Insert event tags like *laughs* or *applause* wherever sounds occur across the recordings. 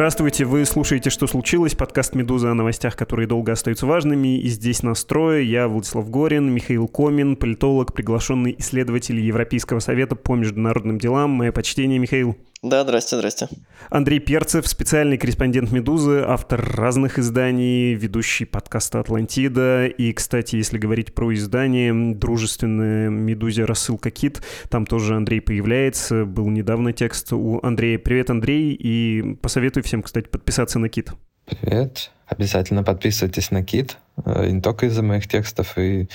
Здравствуйте, вы слушаете «Что случилось?» Подкаст «Медуза» о новостях, которые долго остаются важными. И здесь настрое я, Владислав Горин, Михаил Комин, политолог, приглашенный исследователь Европейского совета по международным делам. Мое почтение, Михаил. Да, здрасте, здрасте. Андрей Перцев, специальный корреспондент «Медузы», автор разных изданий, ведущий подкаста «Атлантида». И, кстати, если говорить про издание, дружественное «Медузе. Рассылка Кит», там тоже Андрей появляется. Был недавно текст у Андрея. Привет, Андрей, и посоветую всем, кстати, подписаться на Кит. Привет. Обязательно подписывайтесь на Кит. Э, не только из-за моих текстов, и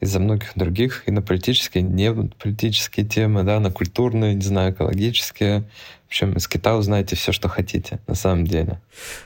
из-за многих других, и на политические, не политические темы, да, на культурные, не знаю, экологические. В общем, из Кита узнаете все, что хотите, на самом деле.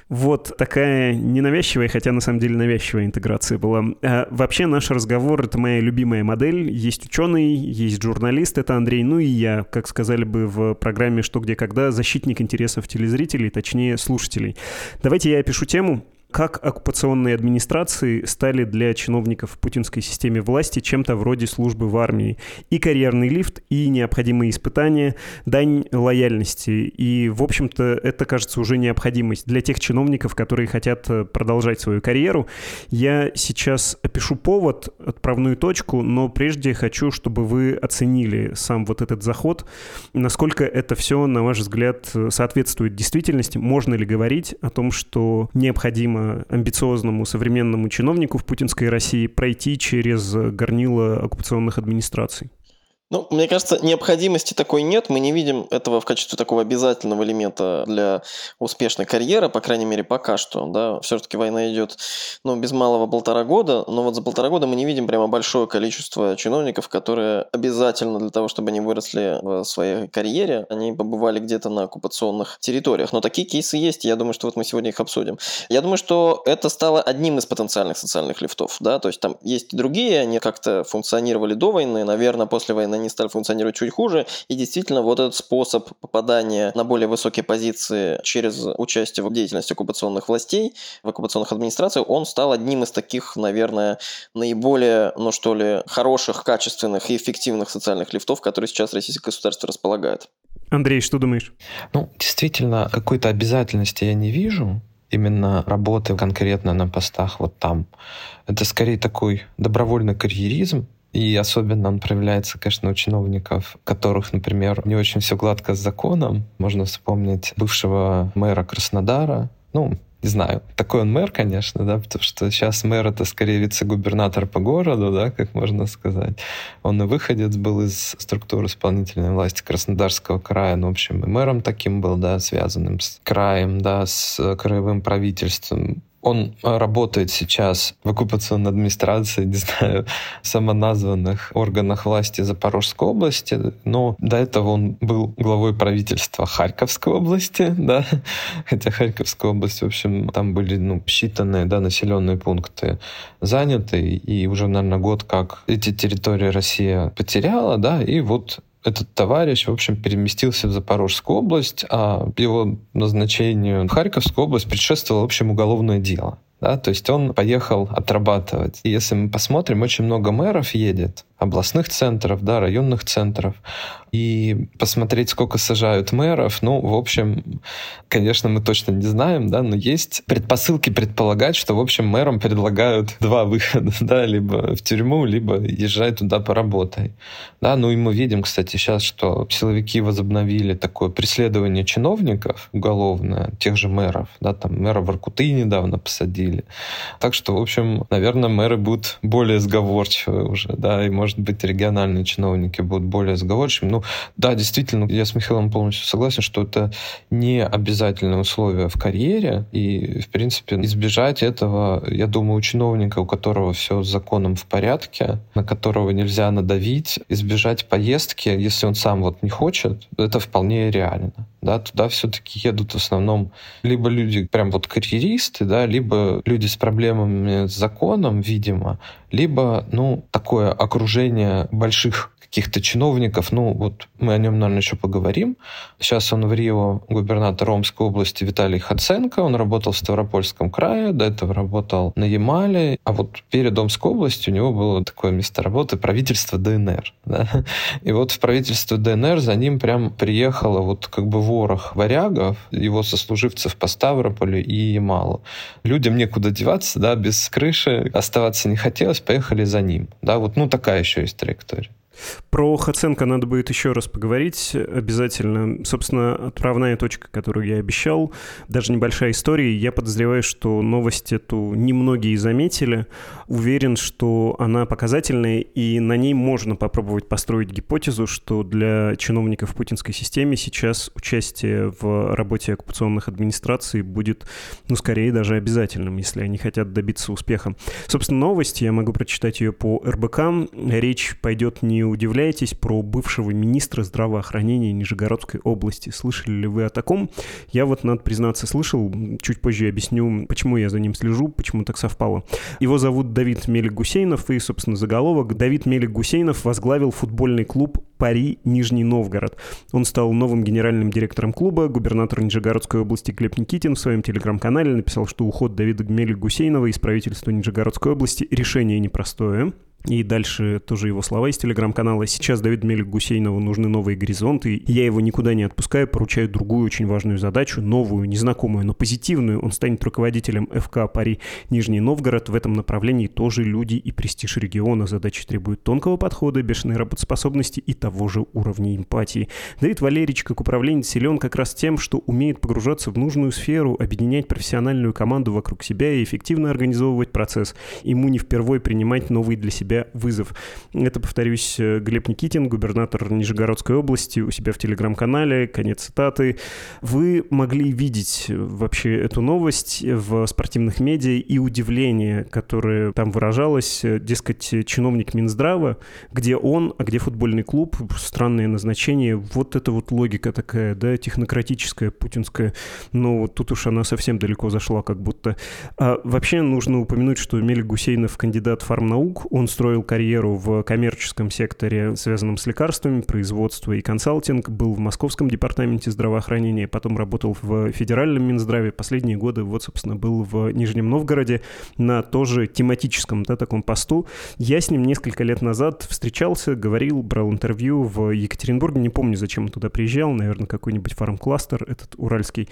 Вот такая ненавязчивая, хотя на самом деле навязчивая интеграция была. А вообще наш разговор — это моя любимая модель. Есть ученый, есть журналист, это Андрей, ну и я, как сказали бы в программе «Что, где, когда», защитник интересов телезрителей, точнее слушателей. Давайте я опишу тему, как оккупационные администрации стали для чиновников в путинской системе власти чем-то вроде службы в армии. И карьерный лифт, и необходимые испытания, дань лояльности. И, в общем-то, это, кажется, уже необходимость для тех чиновников, которые хотят э, продолжать свою карьеру. Я сейчас опишу повод, отправную точку, но прежде хочу, чтобы вы оценили сам вот этот заход, насколько это все, на ваш взгляд, соответствует действительности. Можно ли говорить о том, что необходимо амбициозному современному чиновнику в путинской России пройти через горнило оккупационных администраций? Ну, мне кажется, необходимости такой нет. Мы не видим этого в качестве такого обязательного элемента для успешной карьеры, по крайней мере, пока что. Да. Все-таки война идет ну, без малого полтора года, но вот за полтора года мы не видим прямо большое количество чиновников, которые обязательно для того, чтобы они выросли в своей карьере, они побывали где-то на оккупационных территориях. Но такие кейсы есть, я думаю, что вот мы сегодня их обсудим. Я думаю, что это стало одним из потенциальных социальных лифтов. Да? То есть там есть другие, они как-то функционировали до войны, наверное, после войны они стали функционировать чуть хуже. И действительно, вот этот способ попадания на более высокие позиции через участие в деятельности оккупационных властей, в оккупационных администрациях, он стал одним из таких, наверное, наиболее, ну что ли, хороших, качественных и эффективных социальных лифтов, которые сейчас российское государство располагает. Андрей, что думаешь? Ну, действительно, какой-то обязательности я не вижу именно работы конкретно на постах вот там. Это скорее такой добровольный карьеризм, и особенно он проявляется, конечно, у чиновников, которых, например, не очень все гладко с законом. Можно вспомнить бывшего мэра Краснодара, ну, не знаю, такой он мэр, конечно, да, потому что сейчас мэр это скорее вице-губернатор по городу, да, как можно сказать. Он и выходец был из структуры исполнительной власти Краснодарского края, ну, в общем, и мэром таким был, да, связанным с краем, да, с краевым правительством. Он работает сейчас в оккупационной администрации, *laughs* не знаю, самоназванных органах власти Запорожской области, но до этого он был главой правительства Харьковской области, *laughs* да, хотя Харьковская область, в общем, там были ну, считанные да, населенные пункты заняты, и уже, наверное, год как эти территории Россия потеряла, да, и вот этот товарищ, в общем, переместился в Запорожскую область, а его назначению в Харьковскую область предшествовало, в общем, уголовное дело. Да, то есть он поехал отрабатывать. И если мы посмотрим, очень много мэров едет, областных центров, да, районных центров, и посмотреть, сколько сажают мэров, ну, в общем, конечно, мы точно не знаем, да, но есть предпосылки предполагать, что, в общем, мэрам предлагают *laughs* два выхода, да, либо в тюрьму, либо езжай туда поработай. Да, ну и мы видим, кстати, сейчас, что силовики возобновили такое преследование чиновников уголовное, тех же мэров, да, там мэра Воркуты недавно посадили. Так что, в общем, наверное, мэры будут более сговорчивы уже, да, и, может быть, региональные чиновники будут более сговорчивыми. Ну, да, действительно, я с Михаилом полностью согласен, что это не обязательное условие в карьере, и, в принципе, избежать этого, я думаю, у чиновника, у которого все с законом в порядке, на которого нельзя надавить, избежать поездки, если он сам вот не хочет, это вполне реально. Да, туда все-таки едут в основном либо люди прям вот карьеристы, да, либо люди с проблемами с законом, видимо, либо, ну, такое окружение больших каких-то чиновников. Ну, вот мы о нем, наверное, еще поговорим. Сейчас он в Рио, губернатор Омской области Виталий Хаценко. Он работал в Ставропольском крае, до этого работал на Ямале. А вот перед Омской областью у него было такое место работы правительство ДНР. Да? И вот в правительство ДНР за ним прям приехала вот как бы ворох варягов, его сослуживцев по Ставрополю и Ямалу. Людям некуда деваться, да, без крыши оставаться не хотелось, поехали за ним. Да, вот, ну, такая еще есть траектория. Про Хаценко надо будет еще раз поговорить обязательно. Собственно, отправная точка, которую я обещал, даже небольшая история. Я подозреваю, что новость эту немногие заметили. Уверен, что она показательная, и на ней можно попробовать построить гипотезу, что для чиновников путинской системы сейчас участие в работе оккупационных администраций будет, ну, скорее даже обязательным, если они хотят добиться успеха. Собственно, новость, я могу прочитать ее по РБК. Речь пойдет не удивляетесь про бывшего министра здравоохранения Нижегородской области. Слышали ли вы о таком? Я вот, надо признаться, слышал. Чуть позже объясню, почему я за ним слежу, почему так совпало. Его зовут Давид Мелик-Гусейнов, и, собственно, заголовок. Давид Мелик-Гусейнов возглавил футбольный клуб «Пари Нижний Новгород». Он стал новым генеральным директором клуба. Губернатор Нижегородской области Глеб Никитин в своем телеграм-канале написал, что уход Давида Мелик-Гусейнова из правительства Нижегородской области решение непростое. И дальше тоже его слова из телеграм-канала. Сейчас Давид Мелик Гусейнову нужны новые горизонты. Я его никуда не отпускаю, поручаю другую очень важную задачу, новую, незнакомую, но позитивную. Он станет руководителем ФК Пари Нижний Новгород. В этом направлении тоже люди и престиж региона. Задачи требуют тонкого подхода, бешеной работоспособности и того же уровня эмпатии. Давид Валерьевич, как управленец, силен как раз тем, что умеет погружаться в нужную сферу, объединять профессиональную команду вокруг себя и эффективно организовывать процесс. Ему не впервой принимать новые для себя себя вызов. Это, повторюсь, Глеб Никитин, губернатор Нижегородской области, у себя в телеграм-канале, конец цитаты. Вы могли видеть вообще эту новость в спортивных медиа и удивление, которое там выражалось, дескать, чиновник Минздрава, где он, а где футбольный клуб, странное назначение, вот это вот логика такая, да, технократическая, путинская, но вот тут уж она совсем далеко зашла, как будто. А вообще нужно упомянуть, что Мелик Гусейнов кандидат фармнаук, он строил карьеру в коммерческом секторе, связанном с лекарствами, производство и консалтинг, был в Московском департаменте здравоохранения, потом работал в федеральном Минздраве. Последние годы, вот, собственно, был в Нижнем Новгороде на тоже тематическом, да, таком посту. Я с ним несколько лет назад встречался, говорил, брал интервью в Екатеринбурге, не помню, зачем он туда приезжал, наверное, какой-нибудь фармкластер, этот уральский.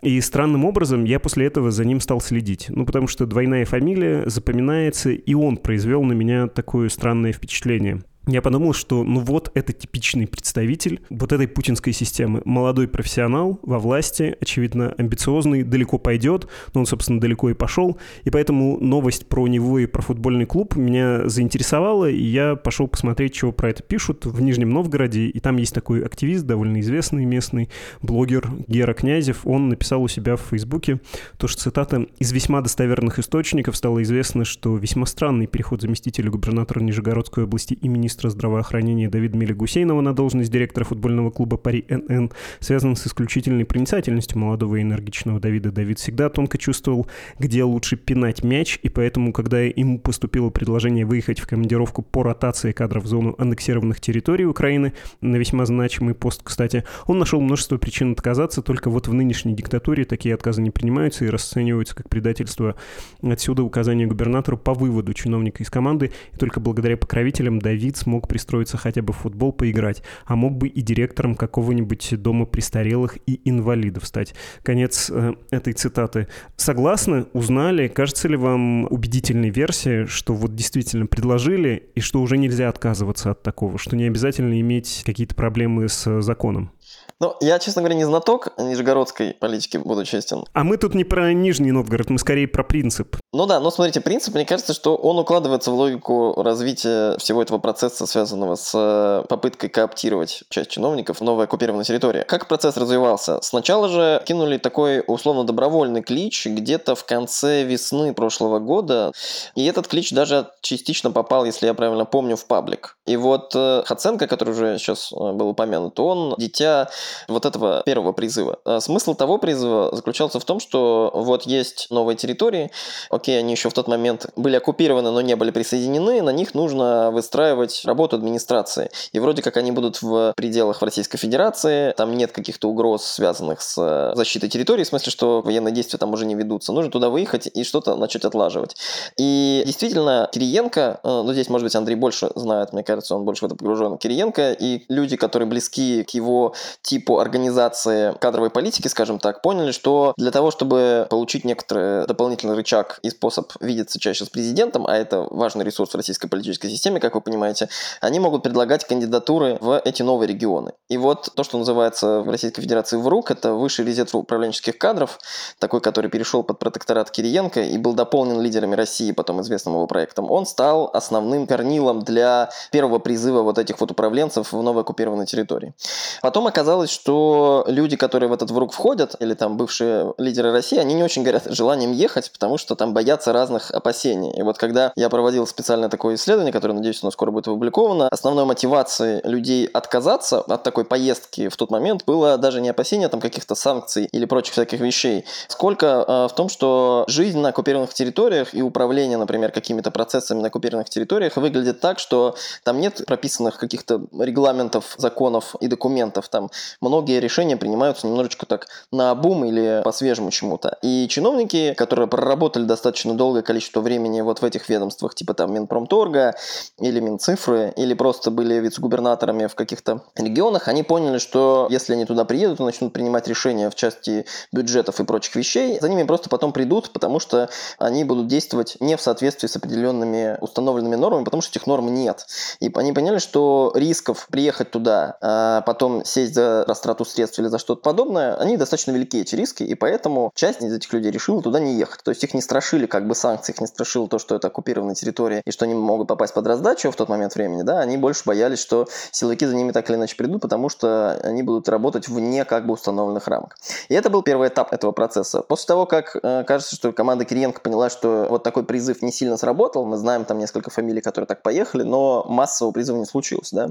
И странным образом я после этого за ним стал следить. Ну, потому что двойная фамилия запоминается, и он произвел на меня такое странное впечатление я подумал, что ну вот это типичный представитель вот этой путинской системы. Молодой профессионал во власти, очевидно, амбициозный, далеко пойдет, но он, собственно, далеко и пошел. И поэтому новость про него и про футбольный клуб меня заинтересовала, и я пошел посмотреть, чего про это пишут в Нижнем Новгороде. И там есть такой активист, довольно известный местный блогер Гера Князев. Он написал у себя в Фейсбуке то, что цитата «Из весьма достоверных источников стало известно, что весьма странный переход заместителя губернатора Нижегородской области имени министра здравоохранения Давида Мили Гусейнова на должность директора футбольного клуба «Пари НН» связан с исключительной проницательностью молодого и энергичного Давида. Давид всегда тонко чувствовал, где лучше пинать мяч, и поэтому, когда ему поступило предложение выехать в командировку по ротации кадров в зону аннексированных территорий Украины, на весьма значимый пост, кстати, он нашел множество причин отказаться, только вот в нынешней диктатуре такие отказы не принимаются и расцениваются как предательство. Отсюда указание губернатору по выводу чиновника из команды, и только благодаря покровителям Давид смог пристроиться хотя бы в футбол поиграть, а мог бы и директором какого-нибудь дома престарелых и инвалидов стать. Конец э, этой цитаты. Согласны? Узнали? Кажется ли вам убедительной версией, что вот действительно предложили и что уже нельзя отказываться от такого, что не обязательно иметь какие-то проблемы с законом? Ну, я, честно говоря, не знаток нижегородской политики, буду честен. А мы тут не про Нижний Новгород, мы скорее про принцип. Ну да, но смотрите, принцип, мне кажется, что он укладывается в логику развития всего этого процесса, связанного с э, попыткой кооптировать часть чиновников в новой оккупированной территории. Как процесс развивался? Сначала же кинули такой условно-добровольный клич где-то в конце весны прошлого года, и этот клич даже частично попал, если я правильно помню, в паблик. И вот э, Хаценко, который уже сейчас э, был упомянут, он дитя вот этого первого призыва. А смысл того призыва заключался в том, что вот есть новые территории, окей, они еще в тот момент были оккупированы, но не были присоединены, на них нужно выстраивать работу администрации. И вроде как они будут в пределах Российской Федерации, там нет каких-то угроз, связанных с э, защитой территории, в смысле, что военные действия там уже не ведутся. Нужно туда выехать и что-то начать отлаживать. И действительно, Кириенко, э, ну здесь, может быть, Андрей больше знает, мне кажется, он больше в это погружен, Кириенко и люди, которые близки к его типу организации кадровой политики, скажем так, поняли, что для того, чтобы получить некоторый дополнительный рычаг и способ видеться чаще с президентом, а это важный ресурс в российской политической системе, как вы понимаете, они могут предлагать кандидатуры в эти новые регионы. И вот то, что называется в Российской Федерации ВРУК, это Высший резерв управленческих кадров, такой, который перешел под протекторат Кириенко и был дополнен лидерами России, потом известным его проектом, он стал основным корнилом для первого призыва вот этих вот управленцев в новой оккупированной территории. Потом оказалось, что люди, которые в этот ВРУК входят, или там бывшие лидеры России, они не очень горят желанием ехать, потому что там боятся разных опасений. И вот когда я проводил специальное такое исследование, которое, надеюсь, оно скоро будет опубликовано, основной мотивацией людей отказаться от такой поездки в тот момент было даже не опасение там каких-то санкций или прочих всяких вещей, сколько э, в том, что жизнь на оккупированных территориях и управление, например, какими-то процессами на оккупированных территориях выглядит так, что там нет прописанных каких-то регламентов, законов и документов. Там многие решения принимаются немножечко так на обум или по-свежему чему-то. И чиновники, которые проработали достаточно долгое количество времени вот в этих ведомствах, типа там Минпромторга или Минцифры, или просто были вице-губернаторами в каких-то регионах, они поняли, что если они туда приедут и начнут принимать решения в части бюджетов и прочих вещей, за ними просто потом придут, потому что они будут действовать не в соответствии с определенными установленными нормами, потому что этих норм нет. И они поняли, что рисков приехать туда, а потом сесть за растрату средств или за что-то подобное, они достаточно велики, эти риски, и поэтому часть из этих людей решила туда не ехать. То есть их не страшили как бы санкции, их не страшило то, что это оккупированная территория и что они могут попасть под раздачу в тот момент времени, да, они больше боялись, что силовики за ними так или иначе придут, потому что они будут работать вне как бы установленных рамок. И это был первый этап этого процесса. После того, как э, кажется, что команда Кириенко поняла, что вот такой призыв не сильно сработал, мы знаем там несколько фамилий, которые так поехали, но массового призыва не случилось, да,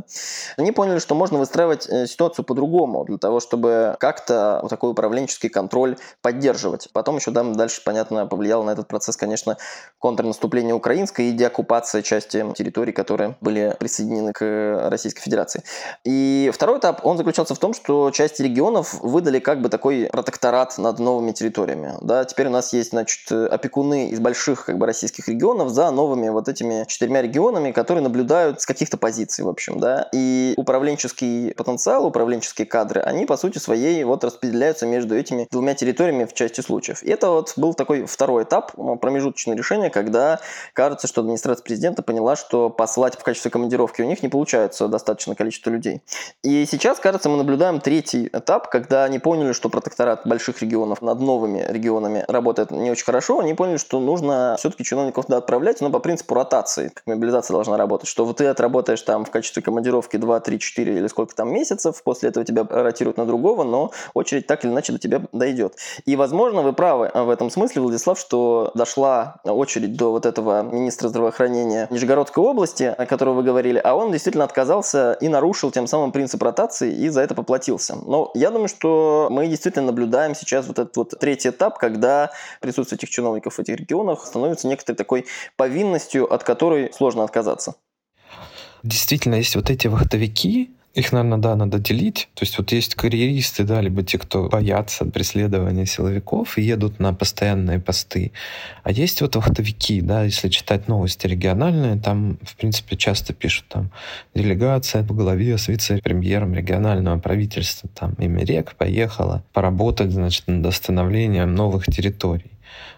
они поняли, что можно выстраивать э, ситуацию по-другому, для того, чтобы как-то вот такой управленческий контроль поддерживать. Потом еще да, дальше, понятно, повлияло на этот процесс, конечно, контрнаступление украинское и деоккупация части территорий, которые были присоединены к Российской Федерации. И второй этап, он заключался в том, что части регионов выдали как бы такой протекторат над новыми территориями. Да, теперь у нас есть, значит, опекуны из больших как бы российских регионов за новыми вот этими четырьмя регионами, которые наблюдают с каких-то позиций, в общем, да. И управленческий потенциал, управленческие кадры, они по сути своей вот распределяются между этими двумя территориями в части случаев. И это вот был такой второй этап, промежуточное решение, когда кажется, что администрация президента поняла, что послать в качестве командировки у них не получается достаточное количество людей. И сейчас, кажется, мы наблюдаем третий этап, когда они поняли, что протекторат больших регионов над новыми регионами работает не очень хорошо, они поняли, что нужно все-таки чиновников туда отправлять, но по принципу ротации, как мобилизация должна работать, что вот ты отработаешь там в качестве командировки 2, 3, 4 или сколько там месяцев, после этого тебя ротируют на другого, но очередь так или иначе до тебя дойдет. И, возможно, вы правы в этом смысле, Владислав, что дошла очередь до вот этого министра здравоохранения Нижегородской области, о котором вы говорили, а он действительно отказался и нарушил тем самым принцип ротации и за это поплатился. Но я думаю, что мы действительно наблюдаем сейчас вот этот вот третий этап, когда присутствие этих чиновников в этих регионах становится некоторой такой повинностью, от которой сложно отказаться. Действительно, есть вот эти вахтовики, их, наверное, да, надо делить. То есть вот есть карьеристы, да, либо те, кто боятся преследования силовиков и едут на постоянные посты. А есть вот вахтовики, да, если читать новости региональные, там, в принципе, часто пишут там делегация в главе с вице-премьером регионального правительства, там, имя рек поехала поработать, значит, над восстановлением новых территорий.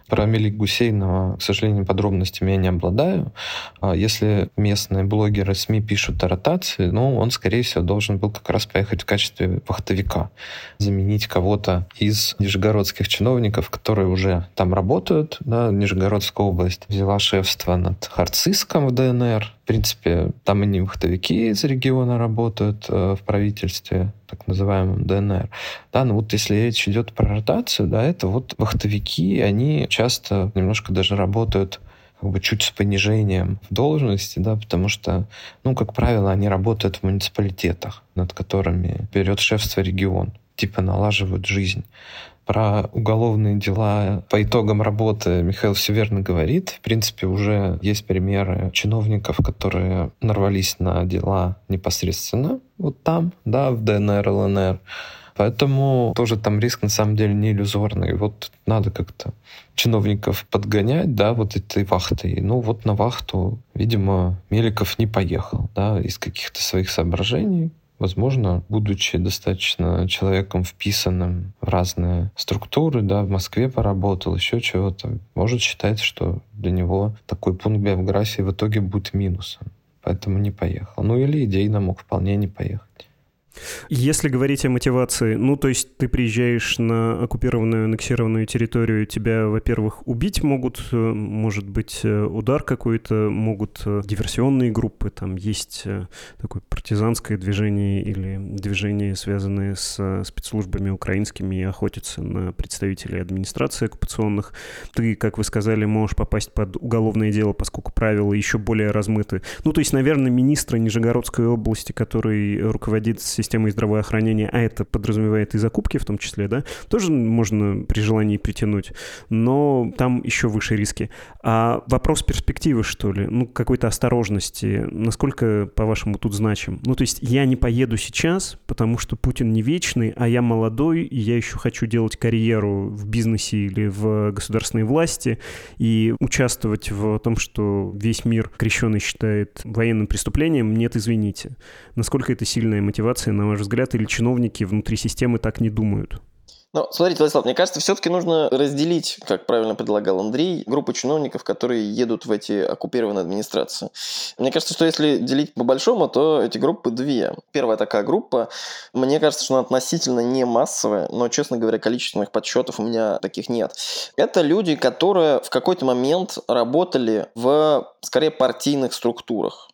Про Мелик Гусейнова, к сожалению, подробностями я не обладаю. А если местные блогеры СМИ пишут о ротации, ну, он, скорее всего, должен был как раз поехать в качестве вахтовика, заменить кого-то из нижегородских чиновников, которые уже там работают. Да, Нижегородская область взяла шефство над Харциском в ДНР, в принципе, там и не вахтовики из региона работают э, в правительстве, так называемом ДНР. Да, но вот если речь идет про ротацию, да, это вот вахтовики, они часто немножко даже работают как бы чуть с понижением в должности, да, потому что, ну, как правило, они работают в муниципалитетах, над которыми берет шефство регион, типа налаживают жизнь. Про уголовные дела по итогам работы Михаил все верно говорит. В принципе, уже есть примеры чиновников, которые нарвались на дела непосредственно вот там, да, в ДНР, ЛНР. Поэтому тоже там риск на самом деле не иллюзорный. Вот надо как-то чиновников подгонять, да, вот этой вахтой. Ну вот на вахту, видимо, Меликов не поехал, да, из каких-то своих соображений возможно, будучи достаточно человеком вписанным в разные структуры, да, в Москве поработал, еще чего-то, может считать, что для него такой пункт биографии в итоге будет минусом. Поэтому не поехал. Ну или идейно мог вполне не поехать. Если говорить о мотивации, ну, то есть ты приезжаешь на оккупированную, аннексированную территорию, тебя, во-первых, убить могут, э, может быть, э, удар какой-то, могут э, диверсионные группы, там есть такое партизанское движение или движение, связанное с спецслужбами украинскими и охотятся на представителей администрации оккупационных. Ты, как вы сказали, можешь попасть под уголовное дело, поскольку правила еще более размыты. Ну, то есть, наверное, министра Нижегородской области, который руководит системой здравоохранения, а это подразумевает и закупки в том числе, да, тоже можно при желании притянуть, но там еще выше риски. А вопрос перспективы, что ли, ну, какой-то осторожности, насколько, по-вашему, тут значим? Ну, то есть я не поеду сейчас, потому что Путин не вечный, а я молодой, и я еще хочу делать карьеру в бизнесе или в государственной власти и участвовать в том, что весь мир крещеный считает военным преступлением, нет, извините. Насколько это сильная мотивация на ваш взгляд, или чиновники внутри системы так не думают? Ну, смотрите, Владислав, мне кажется, все-таки нужно разделить, как правильно предлагал Андрей, группу чиновников, которые едут в эти оккупированные администрации. Мне кажется, что если делить по-большому, то эти группы две. Первая такая группа, мне кажется, что она относительно не массовая, но, честно говоря, количественных подсчетов у меня таких нет. Это люди, которые в какой-то момент работали в, скорее, партийных структурах.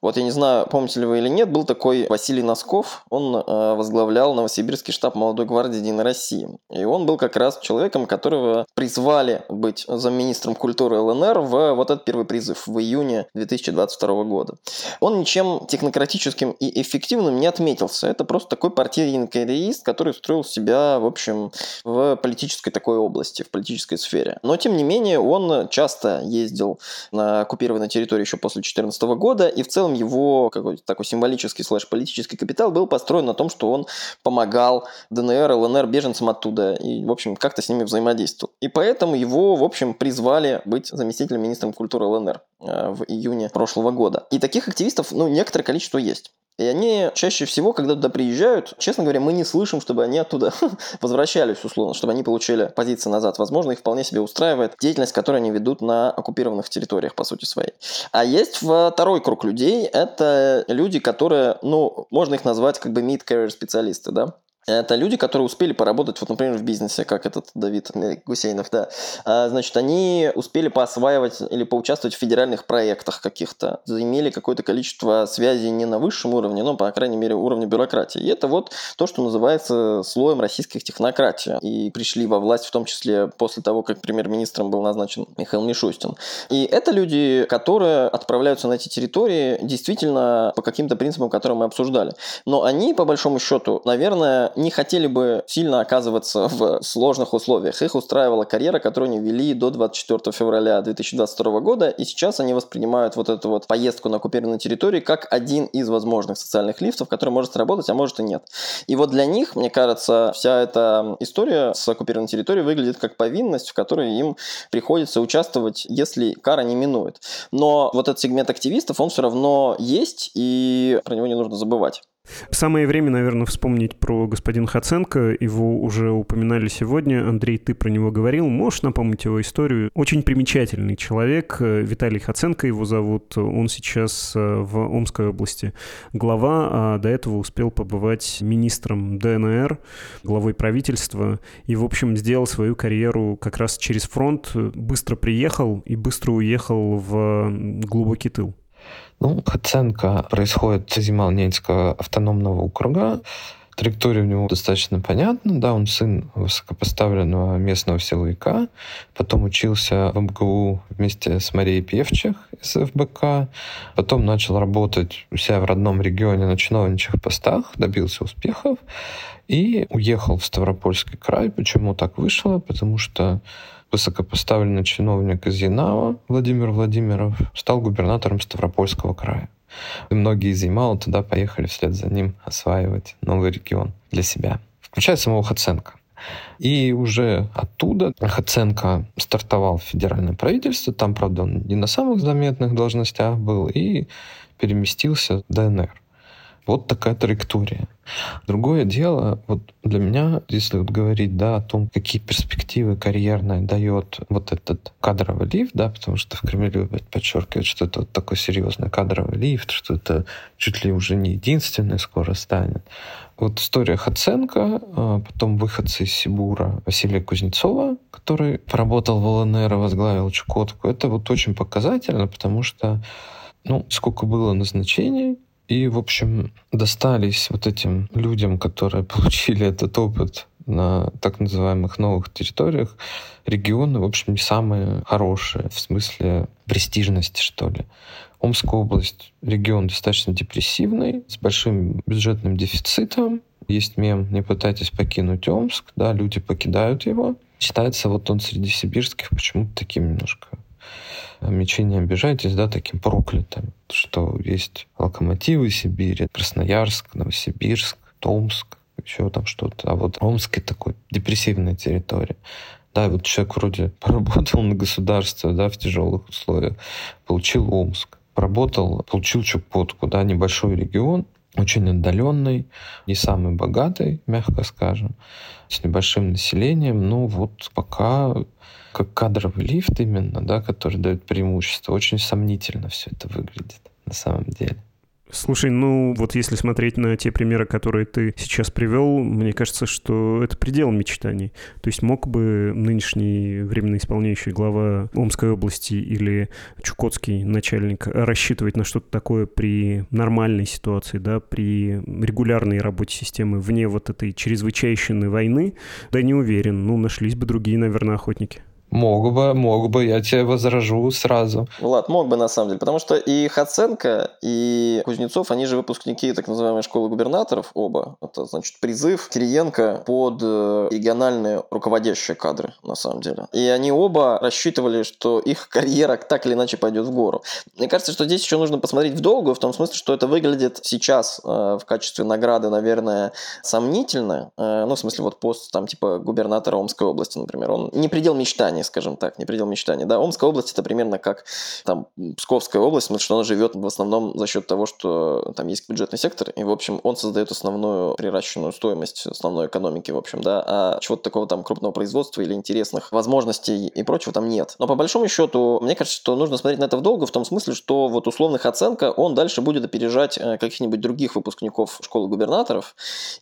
Вот я не знаю, помните ли вы или нет, был такой Василий Носков, он э, возглавлял Новосибирский штаб молодой гвардии Единой России. И он был как раз человеком, которого призвали быть замминистром культуры ЛНР в вот этот первый призыв в июне 2022 года. Он ничем технократическим и эффективным не отметился. Это просто такой партийный карьерист, который строил себя, в общем, в политической такой области, в политической сфере. Но, тем не менее, он часто ездил на оккупированной территории еще после 2014 года, года, и в целом его какой-то такой символический слэш-политический капитал был построен на том, что он помогал ДНР, ЛНР беженцам оттуда, и, в общем, как-то с ними взаимодействовал. И поэтому его, в общем, призвали быть заместителем министра культуры ЛНР э, в июне прошлого года. И таких активистов, ну, некоторое количество есть. И они чаще всего, когда туда приезжают, честно говоря, мы не слышим, чтобы они оттуда *laughs* возвращались, условно, чтобы они получили позиции назад. Возможно, их вполне себе устраивает деятельность, которую они ведут на оккупированных территориях, по сути своей. А есть второй круг людей, это люди, которые, ну, можно их назвать как бы mid-career специалисты, да, это люди, которые успели поработать, вот, например, в бизнесе, как этот Давид Гусейнов, да. А, значит, они успели поосваивать или поучаствовать в федеральных проектах каких-то, имели какое-то количество связей не на высшем уровне, но, по крайней мере, уровне бюрократии. И это вот то, что называется слоем российских технократий. И пришли во власть в том числе после того, как премьер-министром был назначен Михаил Мишустин. И это люди, которые отправляются на эти территории действительно по каким-то принципам, которые мы обсуждали. Но они, по большому счету, наверное, не хотели бы сильно оказываться в сложных условиях. Их устраивала карьера, которую они вели до 24 февраля 2022 года, и сейчас они воспринимают вот эту вот поездку на оккупированной территории как один из возможных социальных лифтов, который может сработать, а может и нет. И вот для них, мне кажется, вся эта история с оккупированной территорией выглядит как повинность, в которой им приходится участвовать, если кара не минует. Но вот этот сегмент активистов, он все равно есть, и про него не нужно забывать. Самое время, наверное, вспомнить про господина Хаценко. Его уже упоминали сегодня. Андрей, ты про него говорил. Можешь напомнить его историю? Очень примечательный человек. Виталий Хаценко его зовут. Он сейчас э, в Омской области глава, а до этого успел побывать министром ДНР, главой правительства. И, в общем, сделал свою карьеру как раз через фронт. Быстро приехал и быстро уехал в глубокий тыл. Ну, оценка происходит из Ямал-Ненецкого автономного округа. Траектория у него достаточно понятна. Да, он сын высокопоставленного местного силовика. Потом учился в МГУ вместе с Марией Певчих из ФБК. Потом начал работать у себя в родном регионе на чиновничьих постах. Добился успехов. И уехал в Ставропольский край. Почему так вышло? Потому что высокопоставленный чиновник из Янао Владимир Владимиров стал губернатором Ставропольского края. И многие из Ямала туда поехали вслед за ним осваивать новый регион для себя, включая самого Хаценко. И уже оттуда Хаценко стартовал в федеральное правительство. Там, правда, он не на самых заметных должностях был и переместился в ДНР. Вот такая траектория. Другое дело, вот для меня, если вот говорить да, о том, какие перспективы карьерные дает вот этот кадровый лифт, да, потому что в Кремле любят подчеркивать, что это вот такой серьезный кадровый лифт, что это чуть ли уже не единственный скоро станет. Вот история Хаценко, а потом выходцы из Сибура Василия Кузнецова, который поработал в ЛНР возглавил Чукотку, это вот очень показательно, потому что ну, сколько было назначений, и, в общем, достались вот этим людям, которые *laughs* получили этот опыт на так называемых новых территориях, регионы, в общем, не самые хорошие в смысле престижности, что ли. Омская область — регион достаточно депрессивный, с большим бюджетным дефицитом. Есть мем «Не пытайтесь покинуть Омск», да, люди покидают его. Считается вот он среди сибирских почему-то таким немножко мечи не обижайтесь, да, таким проклятым, что есть локомотивы Сибири, Красноярск, Новосибирск, Томск, еще там что-то. А вот Омск — такой депрессивная территория. Да, вот человек вроде *laughs* поработал на государство, да, в тяжелых условиях, получил Омск, поработал, получил Чукотку, да, небольшой регион, очень отдаленный, не самый богатый, мягко скажем, с небольшим населением. Ну вот пока как кадровый лифт именно, да, который дает преимущество. Очень сомнительно все это выглядит на самом деле. Слушай, ну вот если смотреть на те примеры, которые ты сейчас привел, мне кажется, что это предел мечтаний. То есть мог бы нынешний временно исполняющий глава Омской области или Чукотский начальник рассчитывать на что-то такое при нормальной ситуации, да, при регулярной работе системы вне вот этой чрезвычайщины войны? Да не уверен. Ну, нашлись бы другие, наверное, охотники. Мог бы, мог бы, я тебе возражу сразу. Влад, мог бы на самом деле, потому что и Хаценко, и Кузнецов, они же выпускники так называемой школы губернаторов оба. Это, значит, призыв Кириенко под э, региональные руководящие кадры, на самом деле. И они оба рассчитывали, что их карьера так или иначе пойдет в гору. Мне кажется, что здесь еще нужно посмотреть в долгую, в том смысле, что это выглядит сейчас э, в качестве награды, наверное, сомнительно. Э, ну, в смысле, вот пост там типа губернатора Омской области, например, он не предел мечтаний, скажем так, не предел мечтаний. Да, Омская область это примерно как там Псковская область, потому что она живет в основном за счет того, что там есть бюджетный сектор, и, в общем, он создает основную приращенную стоимость основной экономики, в общем, да, а чего-то такого там крупного производства или интересных возможностей и прочего там нет. Но по большому счету, мне кажется, что нужно смотреть на это вдолго, в том смысле, что вот условных оценка он дальше будет опережать э, каких-нибудь других выпускников школы губернаторов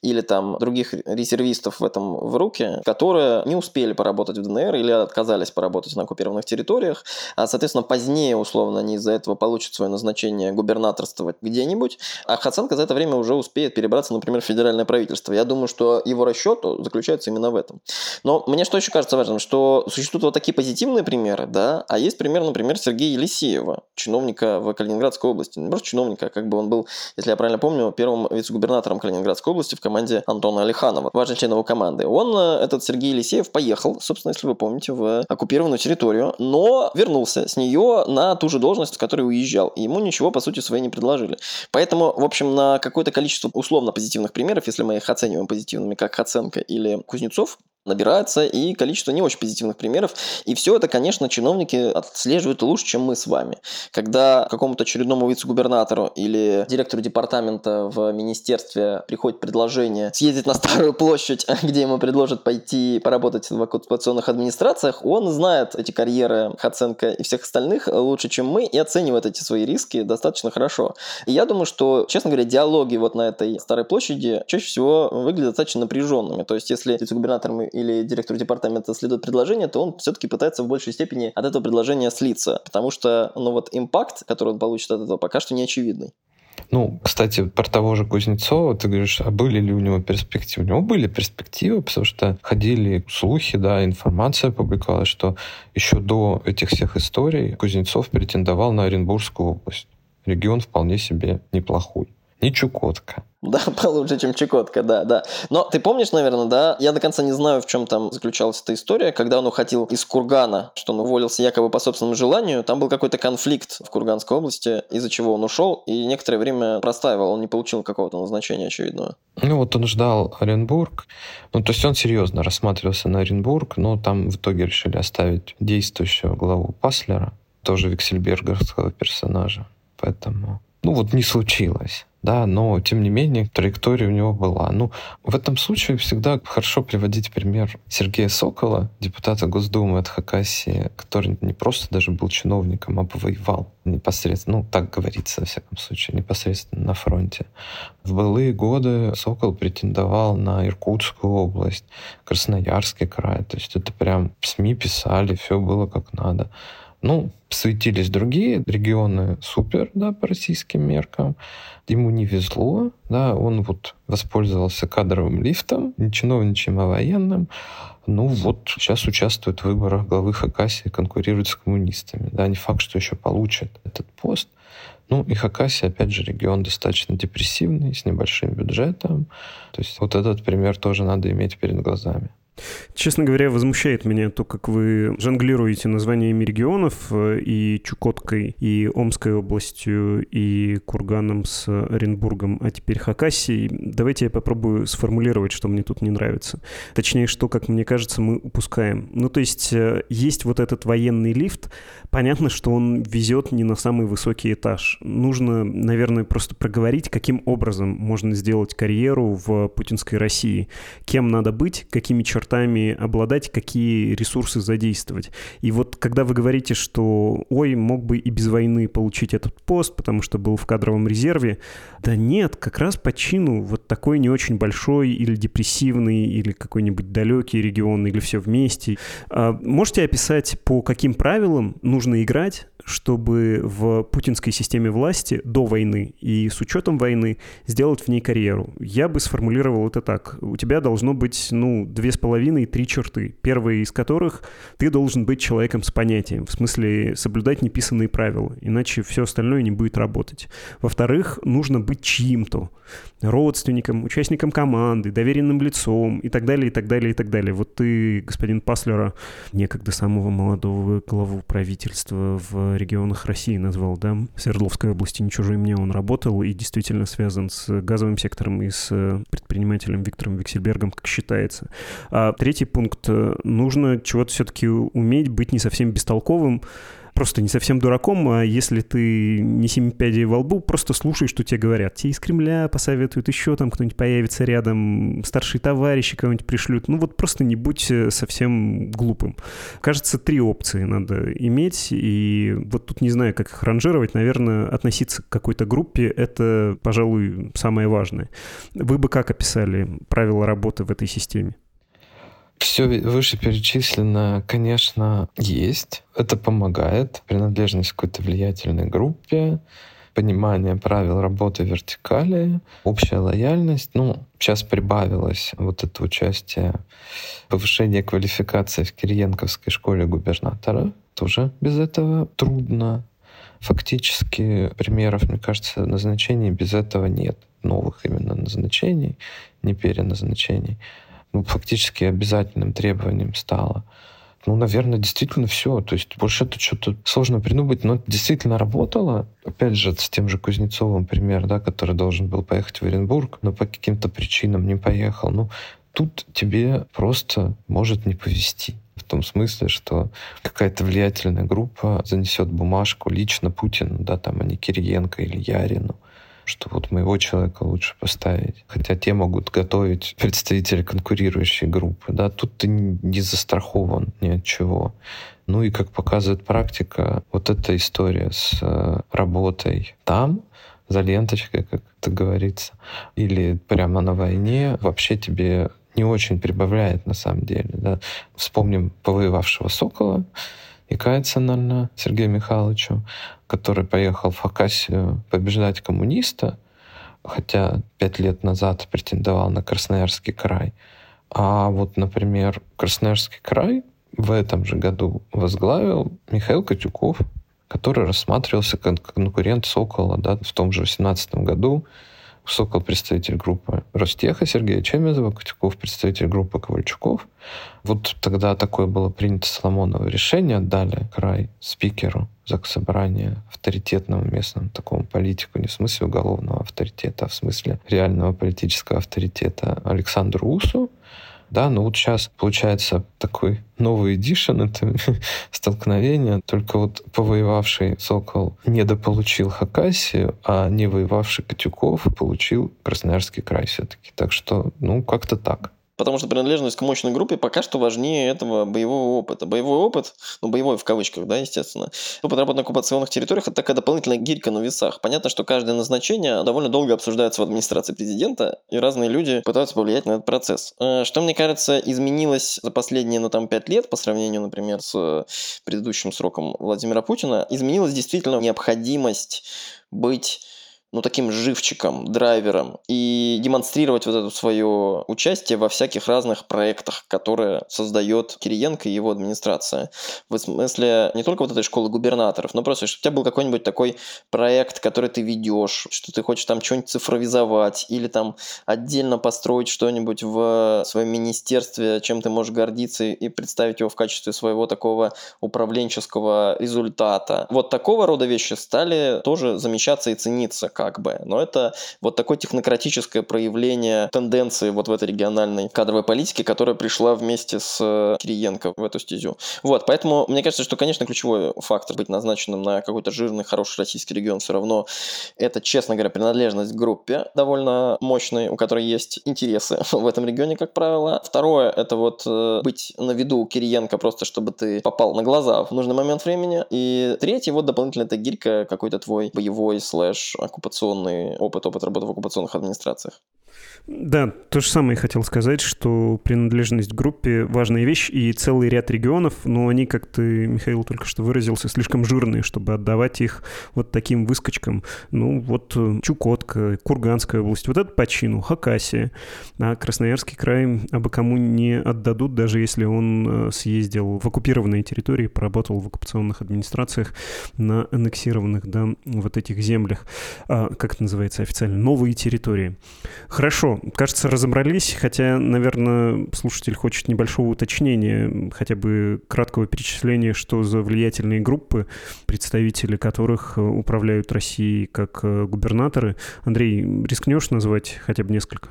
или там других резервистов в этом в руки, которые не успели поработать в ДНР или отказались отказались поработать на оккупированных территориях, а, соответственно, позднее, условно, они из-за этого получат свое назначение губернаторствовать где-нибудь, а Хаценко за это время уже успеет перебраться, например, в федеральное правительство. Я думаю, что его расчет заключается именно в этом. Но мне что еще кажется важным, что существуют вот такие позитивные примеры, да, а есть пример, например, Сергея Елисеева, чиновника в Калининградской области. Не просто чиновника, а как бы он был, если я правильно помню, первым вице-губернатором Калининградской области в команде Антона Алиханова, важный член его команды. Он, э, этот Сергей Елисеев, поехал, собственно, если вы помните, в оккупированную территорию, но вернулся с нее на ту же должность, с которой уезжал. И ему ничего, по сути, своей не предложили. Поэтому, в общем, на какое-то количество условно позитивных примеров, если мы их оцениваем позитивными, как Хаценко или Кузнецов, набирается и количество не очень позитивных примеров. И все это, конечно, чиновники отслеживают лучше, чем мы с вами. Когда какому-то очередному вице-губернатору или директору департамента в министерстве приходит предложение съездить на Старую площадь, *laughs* где ему предложат пойти поработать в оккупационных администрациях, он знает эти карьеры Хаценко и всех остальных лучше, чем мы, и оценивает эти свои риски достаточно хорошо. И я думаю, что, честно говоря, диалоги вот на этой Старой площади чаще всего выглядят достаточно напряженными. То есть, если вице-губернатором или директору департамента следует предложение, то он все-таки пытается в большей степени от этого предложения слиться, потому что, ну вот, импакт, который он получит от этого, пока что не очевидный. Ну, кстати, про того же Кузнецова, ты говоришь, а были ли у него перспективы? У него были перспективы, потому что ходили слухи, да, информация публиковалась, что еще до этих всех историй Кузнецов претендовал на Оренбургскую область. Регион вполне себе неплохой. Не Чукотка. Да, *laughs* получше, чем Чукотка, да, да. Но ты помнишь, наверное, да, я до конца не знаю, в чем там заключалась эта история, когда он уходил из Кургана, что он уволился якобы по собственному желанию, там был какой-то конфликт в Курганской области, из-за чего он ушел, и некоторое время простаивал, он не получил какого-то назначения очевидного. Ну вот он ждал Оренбург, ну то есть он серьезно рассматривался на Оренбург, но там в итоге решили оставить действующего главу Паслера, тоже Виксельбергерского персонажа, поэтому, ну вот не случилось да, но тем не менее траектория у него была. Ну, в этом случае всегда хорошо приводить пример Сергея Сокола, депутата Госдумы от Хакасии, который не просто даже был чиновником, а повоевал непосредственно, ну, так говорится, во всяком случае, непосредственно на фронте. В былые годы Сокол претендовал на Иркутскую область, Красноярский край, то есть это прям СМИ писали, все было как надо. Ну, светились другие регионы супер, да, по российским меркам. Ему не везло, да, он вот воспользовался кадровым лифтом, не чиновничьим, а военным. Ну вот, сейчас участвует в выборах главы Хакасии, конкурирует с коммунистами. Да, не факт, что еще получит этот пост. Ну и Хакасия, опять же, регион достаточно депрессивный, с небольшим бюджетом. То есть вот этот пример тоже надо иметь перед глазами. Честно говоря, возмущает меня то, как вы жонглируете названиями регионов э, и Чукоткой, и Омской областью, и Курганом с Оренбургом, а теперь Хакасией. Давайте я попробую сформулировать, что мне тут не нравится. Точнее, что, как мне кажется, мы упускаем. Ну, то есть э, есть вот этот военный лифт. Понятно, что он везет не на самый высокий этаж. Нужно, наверное, просто проговорить, каким образом можно сделать карьеру в путинской России. Кем надо быть, какими чертами чертами обладать, какие ресурсы задействовать. И вот когда вы говорите, что ой, мог бы и без войны получить этот пост, потому что был в кадровом резерве, да нет, как раз по чину вот такой не очень большой или депрессивный, или какой-нибудь далекий регион, или все вместе. А можете описать, по каким правилам нужно играть, чтобы в путинской системе власти до войны и с учетом войны сделать в ней карьеру. Я бы сформулировал это так. У тебя должно быть, ну, две с половиной, три черты. Первая из которых ты должен быть человеком с понятием, в смысле соблюдать неписанные правила, иначе все остальное не будет работать. Во-вторых, нужно быть чьим-то родственником, участником команды, доверенным лицом и так далее, и так далее, и так далее. Вот ты, господин Паслера, некогда самого молодого главу правительства в регионах России назвал, да? В Свердловской области, не чужой мне, он работал и действительно связан с газовым сектором и с предпринимателем Виктором Виксельбергом, как считается. А третий пункт. Нужно чего-то все-таки уметь быть не совсем бестолковым, просто не совсем дураком, а если ты не семи пядей во лбу, просто слушай, что тебе говорят. Тебе из Кремля посоветуют, еще там кто-нибудь появится рядом, старшие товарищи кого-нибудь пришлют. Ну вот просто не будь э, совсем глупым. Кажется, три опции надо иметь, и вот тут не знаю, как их ранжировать. Наверное, относиться к какой-то группе — это, пожалуй, самое важное. Вы бы как описали правила работы в этой системе? Все вышеперечислено, конечно, есть. Это помогает. Принадлежность к какой-то влиятельной группе, понимание правил работы вертикали, общая лояльность. Ну, сейчас прибавилось вот это участие, повышение квалификации в Кириенковской школе губернатора. Тоже без этого трудно. Фактически примеров, мне кажется, назначений без этого нет. Новых именно назначений, не переназначений ну, фактически обязательным требованием стало. Ну, наверное, действительно все. То есть больше это что-то сложно придумать, но это действительно работало. Опять же, с тем же Кузнецовым пример, да, который должен был поехать в Оренбург, но по каким-то причинам не поехал. Ну, тут тебе просто может не повезти. В том смысле, что какая-то влиятельная группа занесет бумажку лично Путину, да, там, а не Кириенко или Ярину что вот моего человека лучше поставить. Хотя те могут готовить представители конкурирующей группы. Да, тут ты не застрахован ни от чего. Ну и как показывает практика, вот эта история с э, работой там, за ленточкой, как это говорится, или прямо на войне, вообще тебе не очень прибавляет на самом деле. Да. Вспомним повоевавшего Сокола, и кается, наверное, Сергею Михайловичу, который поехал в Хакасию побеждать коммуниста, хотя пять лет назад претендовал на Красноярский край. А вот, например, Красноярский край в этом же году возглавил Михаил Котюков, который рассматривался как конкурент Сокола да, в том же 2018 году. Сокол представитель группы Ростеха Сергея Чемезова, Котюков представитель группы Ковальчуков. Вот тогда такое было принято Соломоново решение, отдали край спикеру Заксобрания, авторитетному местному такому политику, не в смысле уголовного авторитета, а в смысле реального политического авторитета Александру Усу. Да, но вот сейчас получается такой новый эдишн, это *laughs* столкновение, только вот повоевавший Сокол недополучил Хакасию, а не воевавший Катюков получил Красноярский край все-таки. Так что, ну, как-то так. Потому что принадлежность к мощной группе пока что важнее этого боевого опыта. Боевой опыт, ну, боевой в кавычках, да, естественно, опыт работы на оккупационных территориях – это такая дополнительная гирька на весах. Понятно, что каждое назначение довольно долго обсуждается в администрации президента, и разные люди пытаются повлиять на этот процесс. Э, что, мне кажется, изменилось за последние, ну, там, пять лет по сравнению, например, с предыдущим сроком Владимира Путина, изменилась действительно необходимость быть ну, таким живчиком, драйвером и демонстрировать вот это свое участие во всяких разных проектах, которые создает Кириенко и его администрация. В смысле не только вот этой школы губернаторов, но просто, чтобы у тебя был какой-нибудь такой проект, который ты ведешь, что ты хочешь там что-нибудь цифровизовать или там отдельно построить что-нибудь в своем министерстве, чем ты можешь гордиться и представить его в качестве своего такого управленческого результата. Вот такого рода вещи стали тоже замечаться и цениться как бы. Но это вот такое технократическое проявление тенденции вот в этой региональной кадровой политике, которая пришла вместе с э, Кириенко в эту стезю. Вот, поэтому мне кажется, что, конечно, ключевой фактор быть назначенным на какой-то жирный, хороший российский регион все равно это, честно говоря, принадлежность к группе довольно мощной, у которой есть интересы *laughs* в этом регионе, как правило. Второе, это вот э, быть на виду у Кириенко просто, чтобы ты попал на глаза в нужный момент времени. И третье, вот дополнительно это гирька, какой-то твой боевой слэш оккупационный оккупационный опыт, опыт работы в оккупационных администрациях. Да, то же самое хотел сказать, что принадлежность к группе – важная вещь, и целый ряд регионов, но они, как ты, Михаил, только что выразился, слишком жирные, чтобы отдавать их вот таким выскочкам. Ну, вот э, Чукотка, Курганская область, вот это по чину, Хакасия. А Красноярский край абы кому не отдадут, даже если он э, съездил в оккупированные территории, поработал в оккупационных администрациях на аннексированных, да, вот этих землях. А, как это называется официально? Новые территории. Хорошо, кажется, разобрались, хотя, наверное, слушатель хочет небольшого уточнения, хотя бы краткого перечисления, что за влиятельные группы, представители которых э, управляют Россией как э, губернаторы. Андрей, рискнешь назвать хотя бы несколько?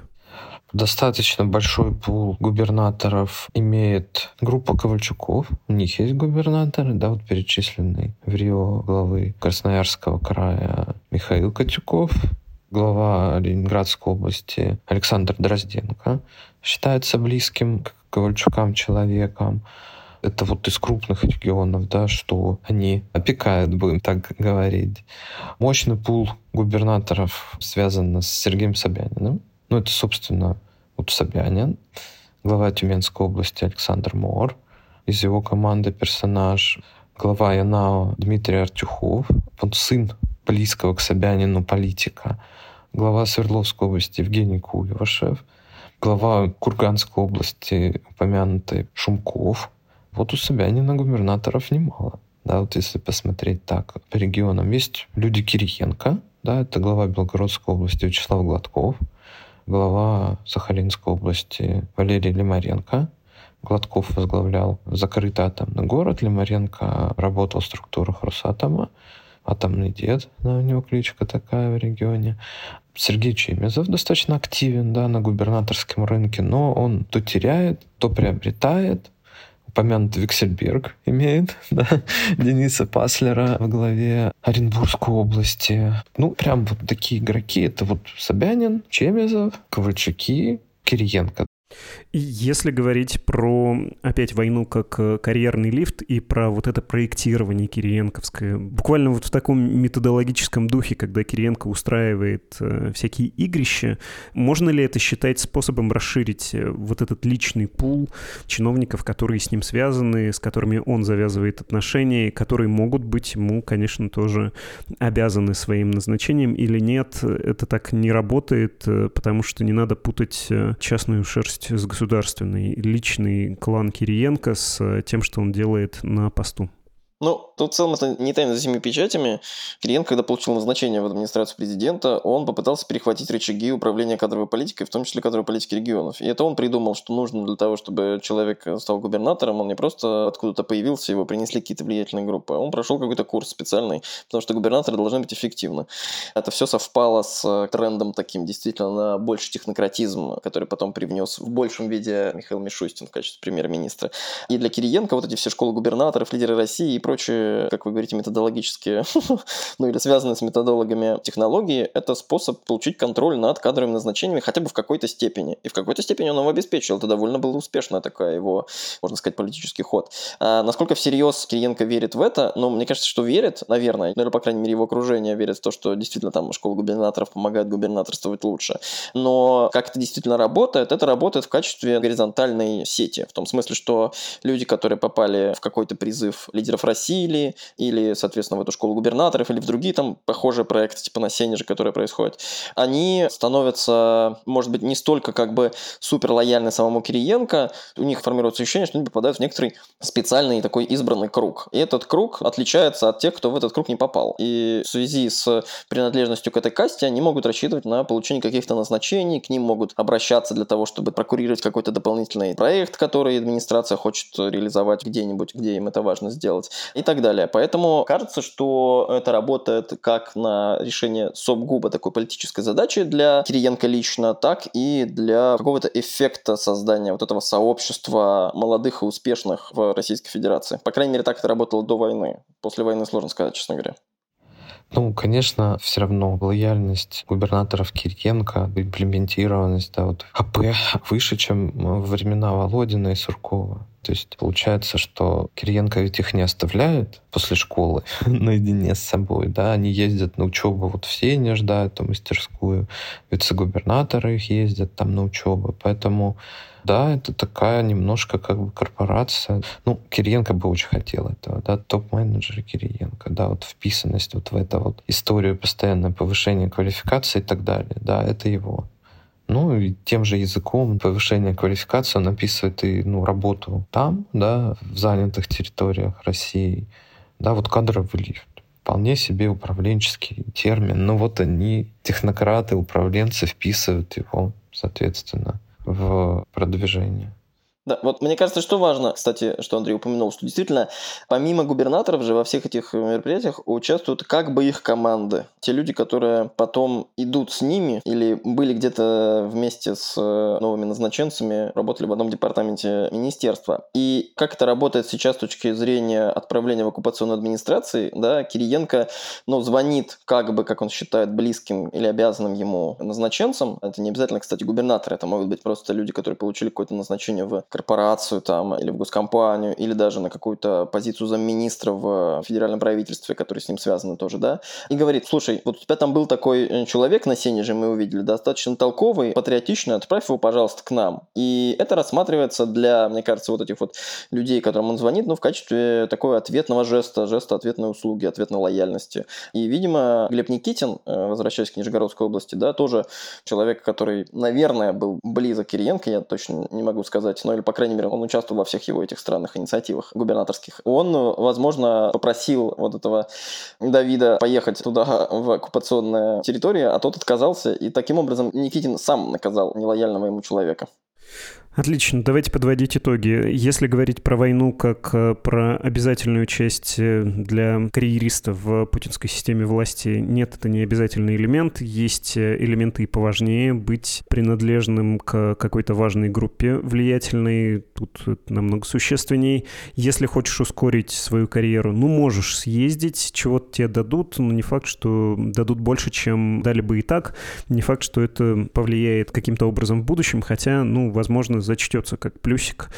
Достаточно большой пул губернаторов имеет группа Ковальчуков. У них есть губернаторы, да, вот перечисленный в Рио главы Красноярского края Михаил Котюков, глава Ленинградской области Александр Дрозденко считается близким к Ковальчукам человеком. Это вот из крупных регионов, да, что они опекают, будем так говорить. Мощный пул губернаторов связан с Сергеем Собяниным. Ну, это, собственно, вот Собянин, глава Тюменской области Александр Мор, из его команды персонаж, глава Янао Дмитрий Артюхов, он сын близкого к Собянину политика, глава Свердловской области Евгений Куевашев, глава Курганской области упомянутый Шумков. Вот у Собянина губернаторов немало. Да, вот если посмотреть так по регионам, есть люди Кириенко, да, это глава Белгородской области Вячеслав Гладков, глава Сахалинской области Валерий Лимаренко, Гладков возглавлял закрытый атомный город, Лимаренко работал в структурах Росатома, атомный дед, да, у него кличка такая в регионе. Сергей Чемезов достаточно активен да, на губернаторском рынке, но он то теряет, то приобретает. Упомянут Виксельберг имеет, *laughs* да, Дениса Паслера в главе Оренбургской области. Ну, прям вот такие игроки. Это вот Собянин, Чемезов, Ковальчуки, Кириенко. Если говорить про, опять, войну как э, карьерный лифт и про вот это проектирование Кириенковское, буквально вот в таком методологическом духе, когда Кириенко устраивает э, всякие игрища, можно ли это считать способом расширить э, вот этот личный пул чиновников, которые с ним связаны, с которыми он завязывает отношения, которые могут быть ему, конечно, тоже обязаны своим назначением или нет? Это так не работает, потому что не надо путать частную шерсть с государством государственный, личный клан Кириенко с э, тем, что он делает на посту? Ну, то в целом это не тайна за всеми печатями. Кириенко, когда получил назначение в администрацию президента, он попытался перехватить рычаги управления кадровой политикой, в том числе кадровой политики регионов. И это он придумал, что нужно для того, чтобы человек стал губернатором, он не просто откуда-то появился, его принесли какие-то влиятельные группы, а он прошел какой-то курс специальный, потому что губернаторы должны быть эффективны. Это все совпало с трендом таким действительно на больше технократизм, который потом привнес в большем виде Михаил Мишустин в качестве премьер-министра. И для Кириенко вот эти все школы губернаторов, лидеры России и прочие, как вы говорите, методологические, *laughs* ну или связанные с методологами технологии, это способ получить контроль над кадровыми назначениями хотя бы в какой-то степени. И в какой-то степени он его обеспечил. Это довольно было успешная такая его, можно сказать, политический ход. А насколько всерьез Кириенко верит в это? Ну, мне кажется, что верит, наверное. Ну, или, по крайней мере, его окружение верит в то, что действительно там школа губернаторов помогает губернаторствовать лучше. Но как это действительно работает? Это работает в качестве горизонтальной сети. В том смысле, что люди, которые попали в какой-то призыв лидеров России или, соответственно, в эту школу губернаторов или в другие там похожие проекты, типа на Сенеже, которые происходят, они становятся, может быть, не столько как бы супер лояльны самому Кириенко, у них формируется ощущение, что они попадают в некоторый специальный такой избранный круг. И этот круг отличается от тех, кто в этот круг не попал. И в связи с принадлежностью к этой касте они могут рассчитывать на получение каких-то назначений, к ним могут обращаться для того, чтобы прокурировать какой-то дополнительный проект, который администрация хочет реализовать где-нибудь, где им это важно сделать и так далее. Поэтому кажется, что это работает как на решение СОПГУБа такой политической задачи для Кириенко лично, так и для какого-то эффекта создания вот этого сообщества молодых и успешных в Российской Федерации. По крайней мере, так это работало до войны. После войны сложно сказать, честно говоря. Ну, конечно, все равно лояльность губернаторов Кириенко, имплементированность, да, вот АП выше, чем во времена Володина и Суркова. То есть получается, что Кириенко ведь их не оставляет после школы *laughs* наедине с собой, да, они ездят на учебу, вот все не ждают там мастерскую, вице-губернаторы их ездят там на учебу, поэтому да, это такая немножко как бы корпорация. Ну, Кириенко бы очень хотел этого, да, топ-менеджер Кириенко, да, вот вписанность вот в эту вот историю постоянное повышение квалификации и так далее, да, это его. Ну, и тем же языком повышение квалификации он описывает и ну, работу там, да, в занятых территориях России. Да, вот кадровый лифт вполне себе управленческий термин. Но вот они, технократы, управленцы, вписывают его, соответственно, в продвижение. Да, вот мне кажется, что важно, кстати, что Андрей упомянул, что действительно, помимо губернаторов же во всех этих мероприятиях участвуют как бы их команды. Те люди, которые потом идут с ними или были где-то вместе с э, новыми назначенцами, работали в одном департаменте министерства. И как это работает сейчас с точки зрения отправления в оккупационную администрации, да, Кириенко, ну, звонит как бы, как он считает, близким или обязанным ему назначенцам. Это не обязательно, кстати, губернаторы, это могут быть просто люди, которые получили какое-то назначение в корпорацию там, или в госкомпанию, или даже на какую-то позицию замминистра в федеральном правительстве, который с ним связаны тоже, да, и говорит, слушай, вот у тебя там был такой э, человек на сене же мы увидели, достаточно толковый, патриотичный, отправь его, пожалуйста, к нам. И это рассматривается для, мне кажется, вот этих вот людей, которым он звонит, ну, в качестве такого ответного жеста, жеста ответной услуги, ответной лояльности. И, видимо, Глеб Никитин, э, возвращаясь к Нижегородской области, да, тоже человек, который, наверное, был близок к Кириенко, я точно не могу сказать, но или, по крайней мере, он участвовал во всех его этих странных инициативах губернаторских. Он, возможно, попросил вот этого Давида поехать туда, в оккупационную территорию, а тот отказался, и таким образом Никитин сам наказал нелояльного ему человека. Отлично, давайте подводить итоги. Если говорить про войну как э, про обязательную часть э, для карьеристов в путинской системе власти, нет, это не обязательный элемент. Есть э, элементы и поважнее. Быть принадлежным к какой-то важной группе влиятельной, тут намного существенней. Если хочешь ускорить свою карьеру, ну, можешь съездить, чего-то тебе дадут, но не факт, что дадут больше, чем дали бы и так. Не факт, что это повлияет каким-то образом в будущем, хотя, ну, возможно, зачтется как плюсик.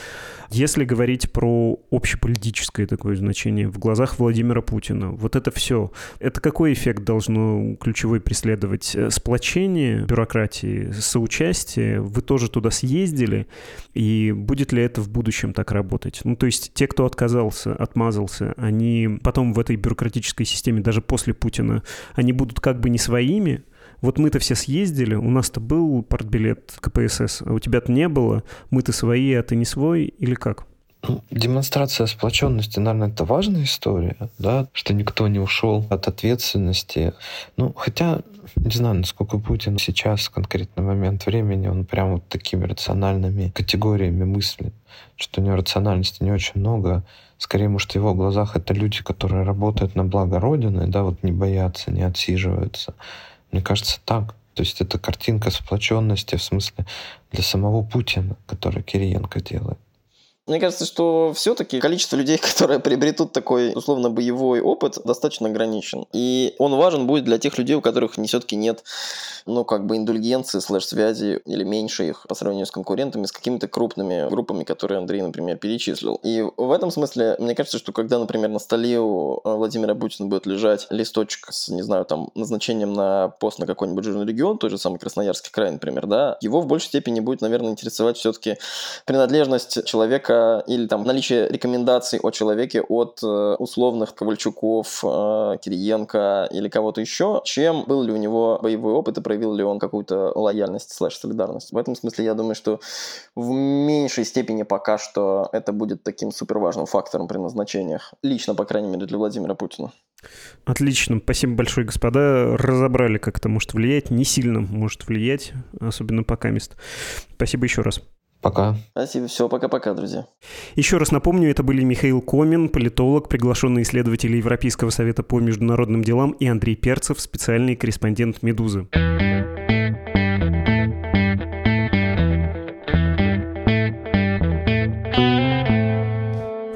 Если говорить про общеполитическое такое значение в глазах Владимира Путина, вот это все, это какой эффект должно ключевой преследовать? Э, сплочение бюрократии, соучастие? Вы тоже туда съездили? И будет ли это в будущем так работать? Ну, то есть те, кто отказался, отмазался, они потом в этой бюрократической системе, даже после Путина, они будут как бы не своими, вот мы-то все съездили, у нас-то был партбилет КПСС, а у тебя-то не было, мы-то свои, а ты не свой, или как? Демонстрация сплоченности, наверное, это важная история, да, что никто не ушел от ответственности. Ну, хотя, не знаю, насколько Путин сейчас, в конкретный момент времени, он прям вот такими рациональными категориями мыслит, что у него рациональности не очень много. Скорее, может, в его глазах это люди, которые работают на благо Родины, да, вот не боятся, не отсиживаются. Мне кажется, так. То есть это картинка сплоченности, в смысле, для самого Путина, который Кириенко делает. Мне кажется, что все-таки количество людей, *laughs* которые приобретут такой условно боевой опыт, достаточно ограничен. И он важен будет для тех людей, у которых не все-таки нет, ну, как бы индульгенции, слэш-связи или меньше их по сравнению с конкурентами, с какими-то крупными группами, которые Андрей, например, перечислил. И в этом смысле, мне кажется, что когда, например, на столе у Владимира Путина будет лежать листочек с, не знаю, там, назначением на пост на какой-нибудь жирный регион, тот же самый Красноярский край, например, да, его в большей степени будет, наверное, интересовать все-таки принадлежность человека человека или там наличие рекомендаций о человеке от э, условных Ковальчуков, э, Кириенко или кого-то еще, чем был ли у него боевой опыт и проявил ли он какую-то лояльность слэш солидарность. В этом смысле я думаю, что в меньшей степени пока что это будет таким суперважным фактором при назначениях. Лично, по крайней мере, для Владимира Путина. Отлично. Спасибо большое, господа. Разобрали, как это может влиять. Не сильно может влиять, особенно пока мест. Спасибо еще раз. Пока. Спасибо. Все, пока-пока, друзья. Еще раз напомню, это были Михаил Комин, политолог, приглашенный исследователь Европейского совета по международным делам, и Андрей Перцев, специальный корреспондент «Медузы».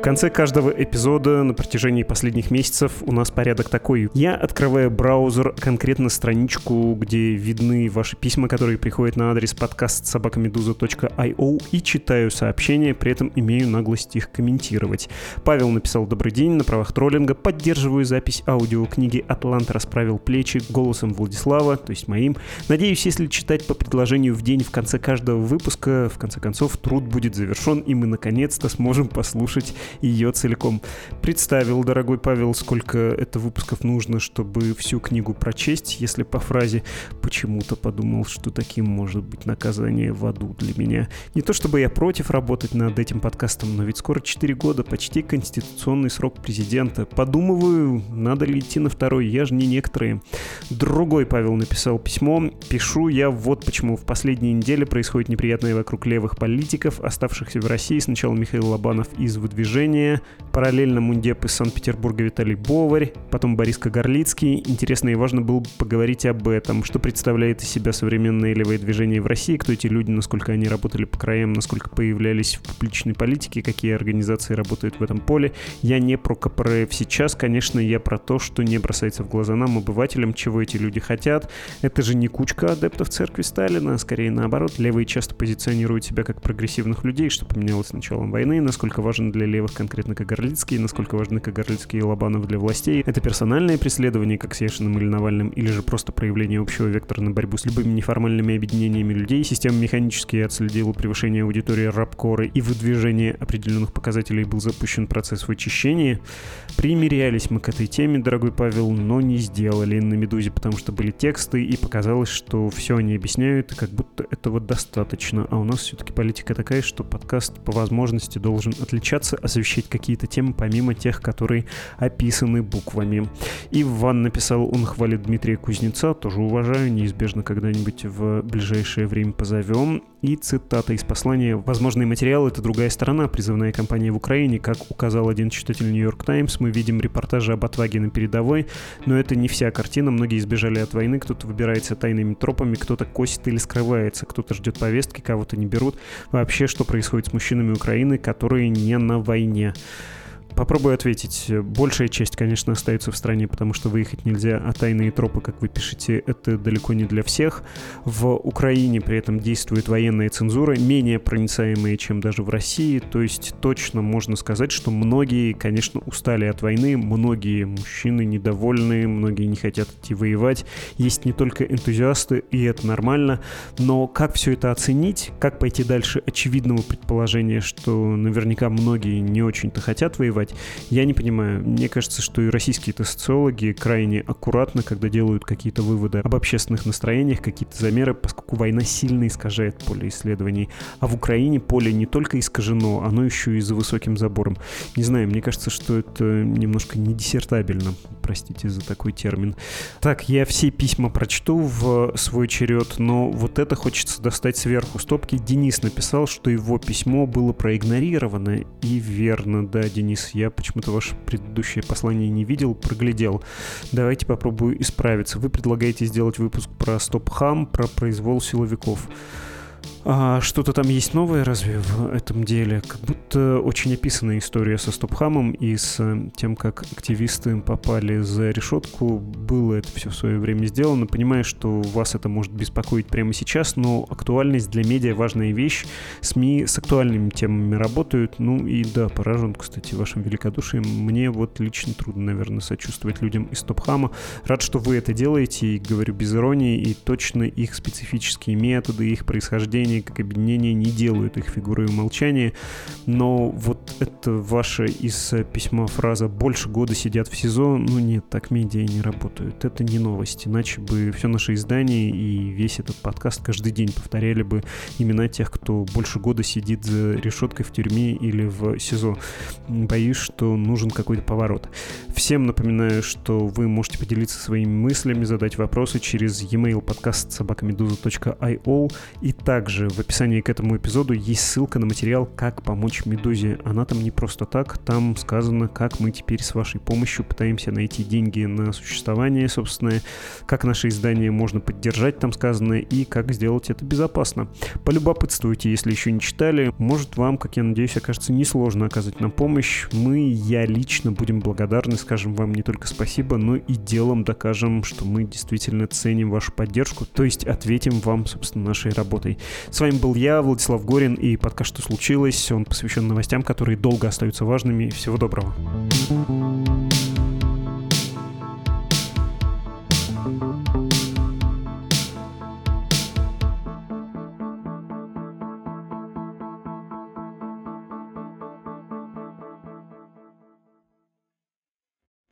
Конце каждого эпизода на протяжении последних месяцев у нас порядок такой. Я открываю браузер, конкретно страничку, где видны ваши письма, которые приходят на адрес подкаст собакамедуза.io и читаю сообщения, при этом имею наглость их комментировать. Павел написал «Добрый день» на правах троллинга. Поддерживаю запись аудиокниги «Атлант расправил плечи» голосом Владислава, то есть моим. Надеюсь, если читать по предложению в день в конце каждого выпуска, в конце концов, труд будет завершен, и мы наконец-то сможем послушать ее целиком. Представил, дорогой Павел, сколько это выпусков нужно, чтобы всю книгу прочесть, если по фразе почему-то подумал, что таким может быть наказание в аду для меня. Не то чтобы я против работать над этим подкастом, но ведь скоро 4 года, почти конституционный срок президента. Подумываю, надо ли идти на второй, я же не некоторые. Другой Павел написал письмо. Пишу я вот почему. В последние недели происходит неприятное вокруг левых политиков, оставшихся в России. Сначала Михаил Лобанов из выдвижения движение. Параллельно Мундеп из Санкт-Петербурга Виталий Боварь, потом Борис Кагарлицкий. Интересно и важно было бы поговорить об этом. Что представляет из себя современное левое движение в России, кто эти люди, насколько они работали по краям, насколько появлялись в публичной политике, какие организации работают в этом поле. Я не про КПРФ сейчас, конечно, я про то, что не бросается в глаза нам, обывателям, чего эти люди хотят. Это же не кучка адептов церкви Сталина, а скорее наоборот. Левые часто позиционируют себя как прогрессивных людей, что поменялось с началом войны, насколько важно для левых конкретно Кагарлицкий, насколько важны Кагарлицкий и Лобанов для властей. Это персональное преследование, как с Яшиным или Навальным, или же просто проявление общего вектора на борьбу с любыми неформальными объединениями людей. Система механически отследила превышение аудитории рабкоры и выдвижение определенных показателей был запущен процесс вычищения. Примерялись мы к этой теме, дорогой Павел, но не сделали на «Медузе», потому что были тексты, и показалось, что все они объясняют, как будто этого достаточно. А у нас все-таки политика такая, что подкаст по возможности должен отличаться, освещать освещать какие-то темы, помимо тех, которые описаны буквами. И Иван написал, он хвалит Дмитрия Кузнеца, тоже уважаю, неизбежно когда-нибудь в ближайшее время позовем. И цитата из послания. Возможный материал — это другая сторона, призывная кампания в Украине. Как указал один читатель Нью-Йорк Таймс, мы видим репортажи об отваге на передовой, но это не вся картина. Многие избежали от войны, кто-то выбирается тайными тропами, кто-то косит или скрывается, кто-то ждет повестки, кого-то не берут. Вообще, что происходит с мужчинами Украины, которые не на войне? Попробую ответить. Большая часть, конечно, остается в стране, потому что выехать нельзя, а тайные тропы, как вы пишете, это далеко не для всех. В Украине при этом действует военная цензура, менее проницаемая, чем даже в России. То есть точно можно сказать, что многие, конечно, устали от войны, многие мужчины недовольны, многие не хотят идти воевать. Есть не только энтузиасты, и это нормально. Но как все это оценить? Как пойти дальше очевидного предположения, что наверняка многие не очень-то хотят воевать? Убивать. Я не понимаю. Мне кажется, что и российские-то социологи крайне аккуратны, когда делают какие-то выводы об общественных настроениях, какие-то замеры, поскольку война сильно искажает поле исследований. А в Украине поле не только искажено, оно еще и за высоким забором. Не знаю, мне кажется, что это немножко не диссертабельно, простите за такой термин. Так, я все письма прочту в свой черед, но вот это хочется достать сверху стопки. Денис написал, что его письмо было проигнорировано, и верно, да, Денис, я почему-то ваше предыдущее послание не видел, проглядел. Давайте попробую исправиться. Вы предлагаете сделать выпуск про стоп-хам, про произвол силовиков. А что-то там есть новое разве в этом деле? Как будто очень описанная история со Стопхамом и с э, тем, как активисты попали за решетку. Было это все в свое время сделано. Понимаю, что вас это может беспокоить прямо сейчас, но актуальность для медиа важная вещь. СМИ с актуальными темами работают. Ну и да, поражен, кстати, вашим великодушием. Мне вот лично трудно, наверное, сочувствовать людям из Стопхама. Рад, что вы это делаете, и говорю без иронии, и точно их специфические методы, их происхождение как объединения не делают их фигурой умолчания, но вот это ваша из письма фраза «больше года сидят в СИЗО», ну нет, так медиа не работают. Это не новость, иначе бы все наше издание и весь этот подкаст каждый день повторяли бы имена тех, кто больше года сидит за решеткой в тюрьме или в СИЗО. Боюсь, что нужен какой-то поворот. Всем напоминаю, что вы можете поделиться своими мыслями, задать вопросы через e-mail подкаст собакамедуза.io и также в описании к этому эпизоду есть ссылка на материал «Как помочь Медузе». Она там не просто так, там сказано, как мы теперь с вашей помощью пытаемся найти деньги на существование собственное, как наше издание можно поддержать, там сказано, и как сделать это безопасно. Полюбопытствуйте, если еще не читали. Может, вам, как я надеюсь, окажется несложно оказать нам помощь. Мы, я лично будем благодарны, скажем вам не только спасибо, но и делом докажем, что мы действительно ценим вашу поддержку, то есть ответим вам, собственно, нашей работой. С вами был я, Владислав Горин, и подкаст «Что случилось?». Он посвящен новостям, которые долго остаются важными. Всего доброго. thank you